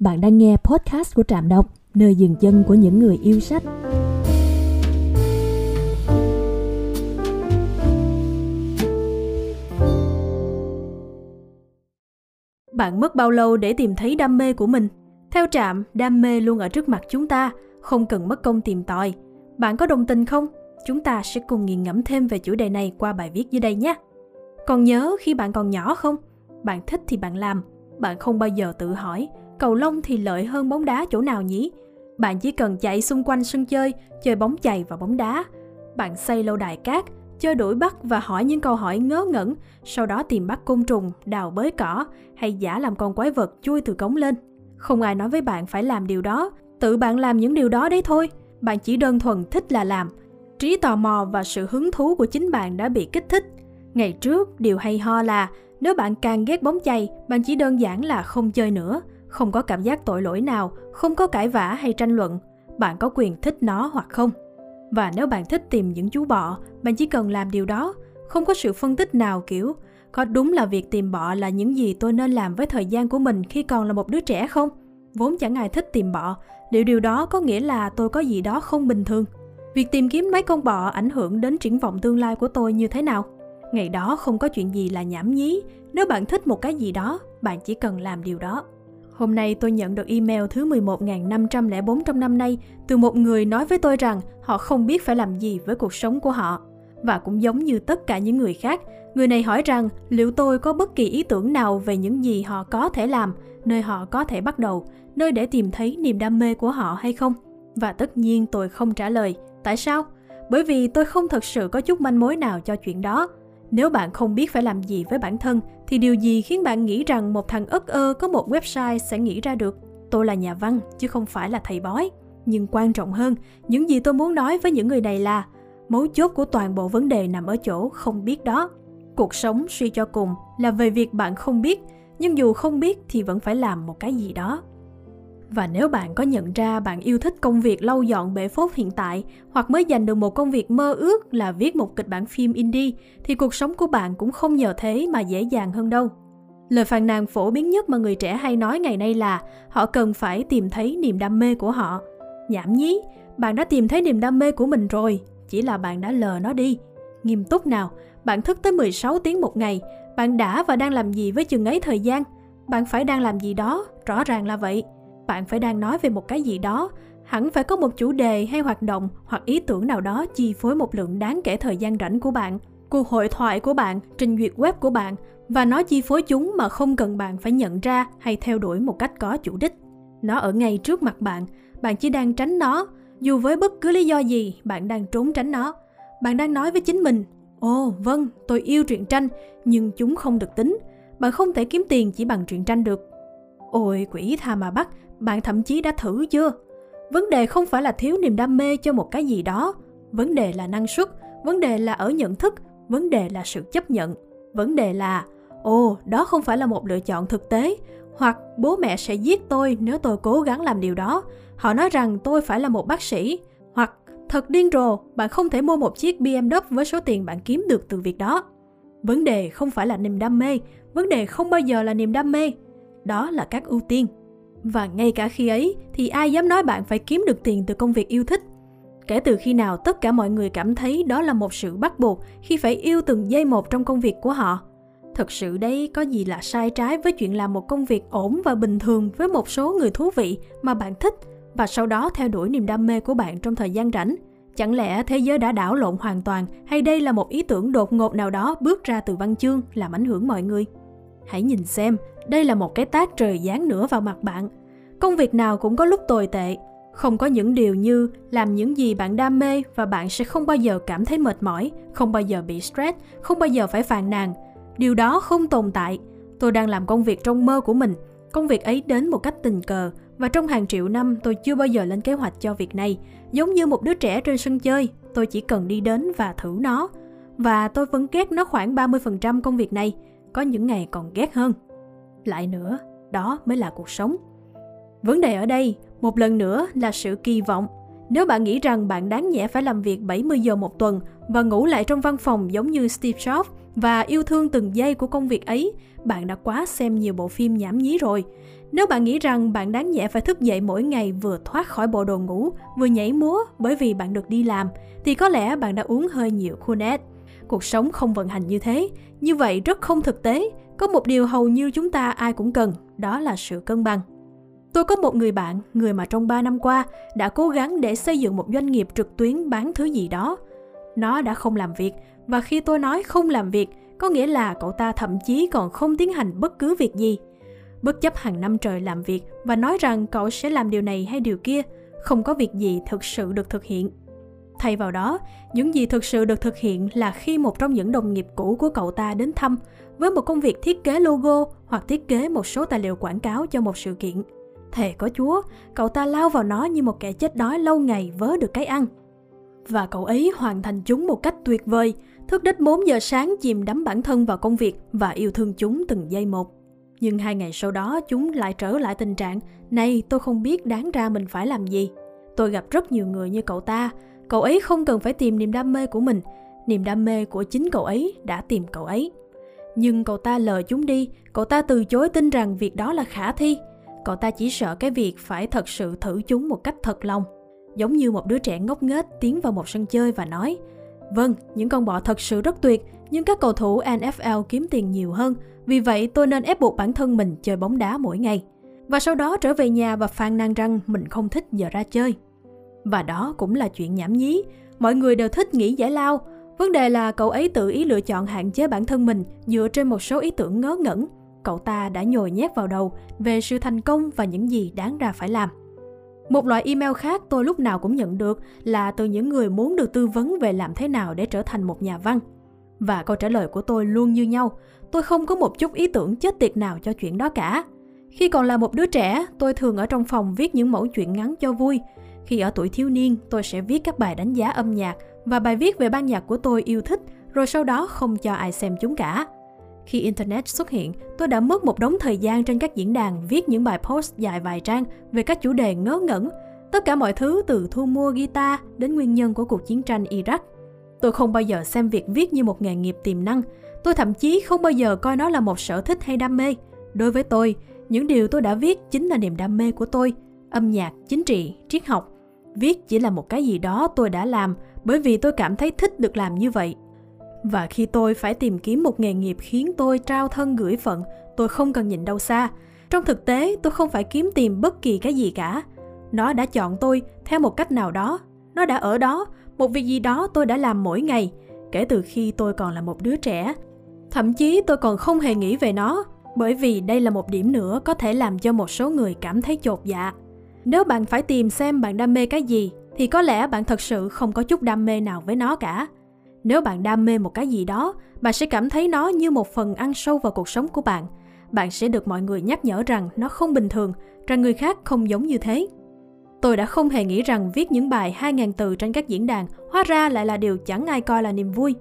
Bạn đang nghe podcast của Trạm Đọc, nơi dừng chân của những người yêu sách. Bạn mất bao lâu để tìm thấy đam mê của mình? Theo Trạm, đam mê luôn ở trước mặt chúng ta, không cần mất công tìm tòi. Bạn có đồng tình không? Chúng ta sẽ cùng nghiền ngẫm thêm về chủ đề này qua bài viết dưới đây nhé. Còn nhớ khi bạn còn nhỏ không? Bạn thích thì bạn làm. Bạn không bao giờ tự hỏi cầu lông thì lợi hơn bóng đá chỗ nào nhỉ? Bạn chỉ cần chạy xung quanh sân chơi, chơi bóng chày và bóng đá. Bạn xây lâu đài cát, chơi đuổi bắt và hỏi những câu hỏi ngớ ngẩn, sau đó tìm bắt côn trùng, đào bới cỏ hay giả làm con quái vật chui từ cống lên. Không ai nói với bạn phải làm điều đó, tự bạn làm những điều đó đấy thôi. Bạn chỉ đơn thuần thích là làm. Trí tò mò và sự hứng thú của chính bạn đã bị kích thích. Ngày trước, điều hay ho là nếu bạn càng ghét bóng chày, bạn chỉ đơn giản là không chơi nữa không có cảm giác tội lỗi nào, không có cãi vã hay tranh luận, bạn có quyền thích nó hoặc không. Và nếu bạn thích tìm những chú bọ, bạn chỉ cần làm điều đó, không có sự phân tích nào kiểu có đúng là việc tìm bọ là những gì tôi nên làm với thời gian của mình khi còn là một đứa trẻ không? Vốn chẳng ai thích tìm bọ, liệu điều đó có nghĩa là tôi có gì đó không bình thường? Việc tìm kiếm mấy con bọ ảnh hưởng đến triển vọng tương lai của tôi như thế nào? Ngày đó không có chuyện gì là nhảm nhí, nếu bạn thích một cái gì đó, bạn chỉ cần làm điều đó. Hôm nay tôi nhận được email thứ 11.504 trong năm nay từ một người nói với tôi rằng họ không biết phải làm gì với cuộc sống của họ. Và cũng giống như tất cả những người khác, người này hỏi rằng liệu tôi có bất kỳ ý tưởng nào về những gì họ có thể làm, nơi họ có thể bắt đầu, nơi để tìm thấy niềm đam mê của họ hay không? Và tất nhiên tôi không trả lời. Tại sao? Bởi vì tôi không thật sự có chút manh mối nào cho chuyện đó. Nếu bạn không biết phải làm gì với bản thân, thì điều gì khiến bạn nghĩ rằng một thằng ất ơ có một website sẽ nghĩ ra được? Tôi là nhà văn, chứ không phải là thầy bói. Nhưng quan trọng hơn, những gì tôi muốn nói với những người này là mấu chốt của toàn bộ vấn đề nằm ở chỗ không biết đó. Cuộc sống suy cho cùng là về việc bạn không biết, nhưng dù không biết thì vẫn phải làm một cái gì đó. Và nếu bạn có nhận ra bạn yêu thích công việc lau dọn bể phốt hiện tại hoặc mới giành được một công việc mơ ước là viết một kịch bản phim indie thì cuộc sống của bạn cũng không nhờ thế mà dễ dàng hơn đâu. Lời phàn nàn phổ biến nhất mà người trẻ hay nói ngày nay là họ cần phải tìm thấy niềm đam mê của họ. Nhảm nhí, bạn đã tìm thấy niềm đam mê của mình rồi, chỉ là bạn đã lờ nó đi. Nghiêm túc nào, bạn thức tới 16 tiếng một ngày, bạn đã và đang làm gì với chừng ấy thời gian? Bạn phải đang làm gì đó, rõ ràng là vậy bạn phải đang nói về một cái gì đó. Hẳn phải có một chủ đề hay hoạt động hoặc ý tưởng nào đó chi phối một lượng đáng kể thời gian rảnh của bạn, cuộc hội thoại của bạn, trình duyệt web của bạn, và nó chi phối chúng mà không cần bạn phải nhận ra hay theo đuổi một cách có chủ đích. Nó ở ngay trước mặt bạn bạn chỉ đang tránh nó. Dù với bất cứ lý do gì, bạn đang trốn tránh nó. Bạn đang nói với chính mình, ồ vâng tôi yêu truyện tranh, nhưng chúng không được tính. Bạn không thể kiếm tiền chỉ bằng truyện tranh được ôi, quỷ tha mà bắt, bạn thậm chí đã thử chưa? Vấn đề không phải là thiếu niềm đam mê cho một cái gì đó. Vấn đề là năng suất, vấn đề là ở nhận thức, vấn đề là sự chấp nhận. Vấn đề là, ồ, đó không phải là một lựa chọn thực tế. Hoặc bố mẹ sẽ giết tôi nếu tôi cố gắng làm điều đó. Họ nói rằng tôi phải là một bác sĩ. Hoặc, thật điên rồ, bạn không thể mua một chiếc bmw với số tiền bạn kiếm được từ việc đó. Vấn đề không phải là niềm đam mê, vấn đề không bao giờ là niềm đam mê đó là các ưu tiên và ngay cả khi ấy, thì ai dám nói bạn phải kiếm được tiền từ công việc yêu thích. Kể từ khi nào tất cả mọi người cảm thấy đó là một sự bắt buộc khi phải yêu từng giây một trong công việc của họ. Thật sự đấy, có gì là sai trái với chuyện làm một công việc ổn và bình thường với một số người thú vị mà bạn thích và sau đó theo đuổi niềm đam mê của bạn trong thời gian rảnh. Chẳng lẽ thế giới đã đảo lộn hoàn toàn hay đây là một ý tưởng đột ngột nào đó bước ra từ văn chương làm ảnh hưởng mọi người? Hãy nhìn xem, đây là một cái tác trời giáng nữa vào mặt bạn. Công việc nào cũng có lúc tồi tệ, không có những điều như làm những gì bạn đam mê và bạn sẽ không bao giờ cảm thấy mệt mỏi, không bao giờ bị stress, không bao giờ phải phàn nàn. Điều đó không tồn tại. Tôi đang làm công việc trong mơ của mình. Công việc ấy đến một cách tình cờ và trong hàng triệu năm tôi chưa bao giờ lên kế hoạch cho việc này. Giống như một đứa trẻ trên sân chơi, tôi chỉ cần đi đến và thử nó. Và tôi vẫn ghét nó khoảng 30% công việc này, có những ngày còn ghét hơn. Lại nữa, đó mới là cuộc sống. Vấn đề ở đây, một lần nữa là sự kỳ vọng. Nếu bạn nghĩ rằng bạn đáng nhẽ phải làm việc 70 giờ một tuần và ngủ lại trong văn phòng giống như Steve Jobs và yêu thương từng giây của công việc ấy, bạn đã quá xem nhiều bộ phim nhảm nhí rồi. Nếu bạn nghĩ rằng bạn đáng nhẽ phải thức dậy mỗi ngày vừa thoát khỏi bộ đồ ngủ, vừa nhảy múa bởi vì bạn được đi làm, thì có lẽ bạn đã uống hơi nhiều Kool-Aid. Cuộc sống không vận hành như thế, như vậy rất không thực tế. Có một điều hầu như chúng ta ai cũng cần, đó là sự cân bằng. Tôi có một người bạn, người mà trong 3 năm qua đã cố gắng để xây dựng một doanh nghiệp trực tuyến bán thứ gì đó. Nó đã không làm việc, và khi tôi nói không làm việc, có nghĩa là cậu ta thậm chí còn không tiến hành bất cứ việc gì. Bất chấp hàng năm trời làm việc và nói rằng cậu sẽ làm điều này hay điều kia, không có việc gì thực sự được thực hiện. Thay vào đó, những gì thực sự được thực hiện là khi một trong những đồng nghiệp cũ của cậu ta đến thăm với một công việc thiết kế logo hoặc thiết kế một số tài liệu quảng cáo cho một sự kiện. Thề có Chúa, cậu ta lao vào nó như một kẻ chết đói lâu ngày vớ được cái ăn. Và cậu ấy hoàn thành chúng một cách tuyệt vời, thức đến 4 giờ sáng chìm đắm bản thân vào công việc và yêu thương chúng từng giây một. Nhưng hai ngày sau đó chúng lại trở lại tình trạng Này tôi không biết đáng ra mình phải làm gì Tôi gặp rất nhiều người như cậu ta Cậu ấy không cần phải tìm niềm đam mê của mình. Niềm đam mê của chính cậu ấy đã tìm cậu ấy. Nhưng cậu ta lờ chúng đi. Cậu ta từ chối tin rằng việc đó là khả thi. Cậu ta chỉ sợ cái việc phải thật sự thử chúng một cách thật lòng. Giống như một đứa trẻ ngốc nghếch tiến vào một sân chơi và nói Vâng, những con bọ thật sự rất tuyệt Nhưng các cầu thủ NFL kiếm tiền nhiều hơn. Vì vậy tôi nên ép buộc bản thân mình chơi bóng đá mỗi ngày. Và sau đó trở về nhà và phàn nàn rằng mình không thích giờ ra chơi và đó cũng là chuyện nhảm nhí. Mọi người đều thích nghĩ giải lao. Vấn đề là cậu ấy tự ý lựa chọn hạn chế bản thân mình dựa trên một số ý tưởng ngớ ngẩn. Cậu ta đã nhồi nhét vào đầu về sự thành công và những gì đáng ra phải làm. Một loại email khác tôi lúc nào cũng nhận được là từ những người muốn được tư vấn về làm thế nào để trở thành một nhà văn. Và câu trả lời của tôi luôn như nhau, tôi không có một chút ý tưởng chết tiệt nào cho chuyện đó cả. Khi còn là một đứa trẻ, tôi thường ở trong phòng viết những mẫu chuyện ngắn cho vui, khi ở tuổi thiếu niên, tôi sẽ viết các bài đánh giá âm nhạc và bài viết về ban nhạc của tôi yêu thích, rồi sau đó không cho ai xem chúng cả. Khi Internet xuất hiện, tôi đã mất một đống thời gian trên các diễn đàn viết những bài post dài vài trang về các chủ đề ngớ ngẩn, tất cả mọi thứ từ thu mua guitar đến nguyên nhân của cuộc chiến tranh Iraq. Tôi không bao giờ xem việc viết như một nghề nghiệp tiềm năng, tôi thậm chí không bao giờ coi nó là một sở thích hay đam mê. Đối với tôi, những điều tôi đã viết chính là niềm đam mê của tôi, âm nhạc, chính trị, triết học Viết chỉ là một cái gì đó tôi đã làm bởi vì tôi cảm thấy thích được làm như vậy. Và khi tôi phải tìm kiếm một nghề nghiệp khiến tôi trao thân gửi phận, tôi không cần nhìn đâu xa. Trong thực tế, tôi không phải kiếm tìm bất kỳ cái gì cả. Nó đã chọn tôi theo một cách nào đó. Nó đã ở đó, một việc gì đó tôi đã làm mỗi ngày, kể từ khi tôi còn là một đứa trẻ. Thậm chí tôi còn không hề nghĩ về nó, bởi vì đây là một điểm nữa có thể làm cho một số người cảm thấy chột dạ. Nếu bạn phải tìm xem bạn đam mê cái gì, thì có lẽ bạn thật sự không có chút đam mê nào với nó cả. Nếu bạn đam mê một cái gì đó, bạn sẽ cảm thấy nó như một phần ăn sâu vào cuộc sống của bạn. Bạn sẽ được mọi người nhắc nhở rằng nó không bình thường, rằng người khác không giống như thế. Tôi đã không hề nghĩ rằng viết những bài 2.000 từ trên các diễn đàn hóa ra lại là điều chẳng ai coi là niềm vui.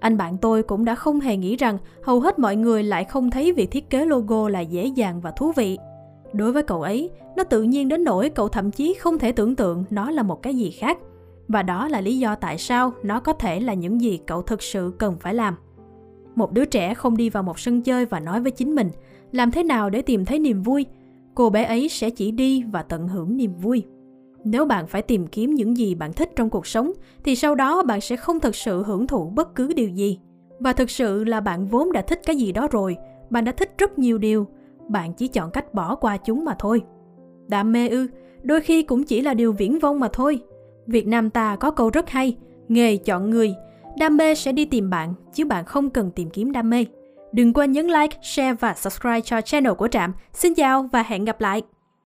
Anh bạn tôi cũng đã không hề nghĩ rằng hầu hết mọi người lại không thấy việc thiết kế logo là dễ dàng và thú vị. Đối với cậu ấy, nó tự nhiên đến nỗi cậu thậm chí không thể tưởng tượng nó là một cái gì khác. Và đó là lý do tại sao nó có thể là những gì cậu thực sự cần phải làm. Một đứa trẻ không đi vào một sân chơi và nói với chính mình làm thế nào để tìm thấy niềm vui. Cô bé ấy sẽ chỉ đi và tận hưởng niềm vui. Nếu bạn phải tìm kiếm những gì bạn thích trong cuộc sống thì sau đó bạn sẽ không thực sự hưởng thụ bất cứ điều gì. Và thực sự là bạn vốn đã thích cái gì đó rồi, bạn đã thích rất nhiều điều, bạn chỉ chọn cách bỏ qua chúng mà thôi. Đam mê ư, đôi khi cũng chỉ là điều viễn vông mà thôi. Việt Nam ta có câu rất hay, nghề chọn người, đam mê sẽ đi tìm bạn, chứ bạn không cần tìm kiếm đam mê. Đừng quên nhấn like, share và subscribe cho channel của Trạm. Xin chào và hẹn gặp lại!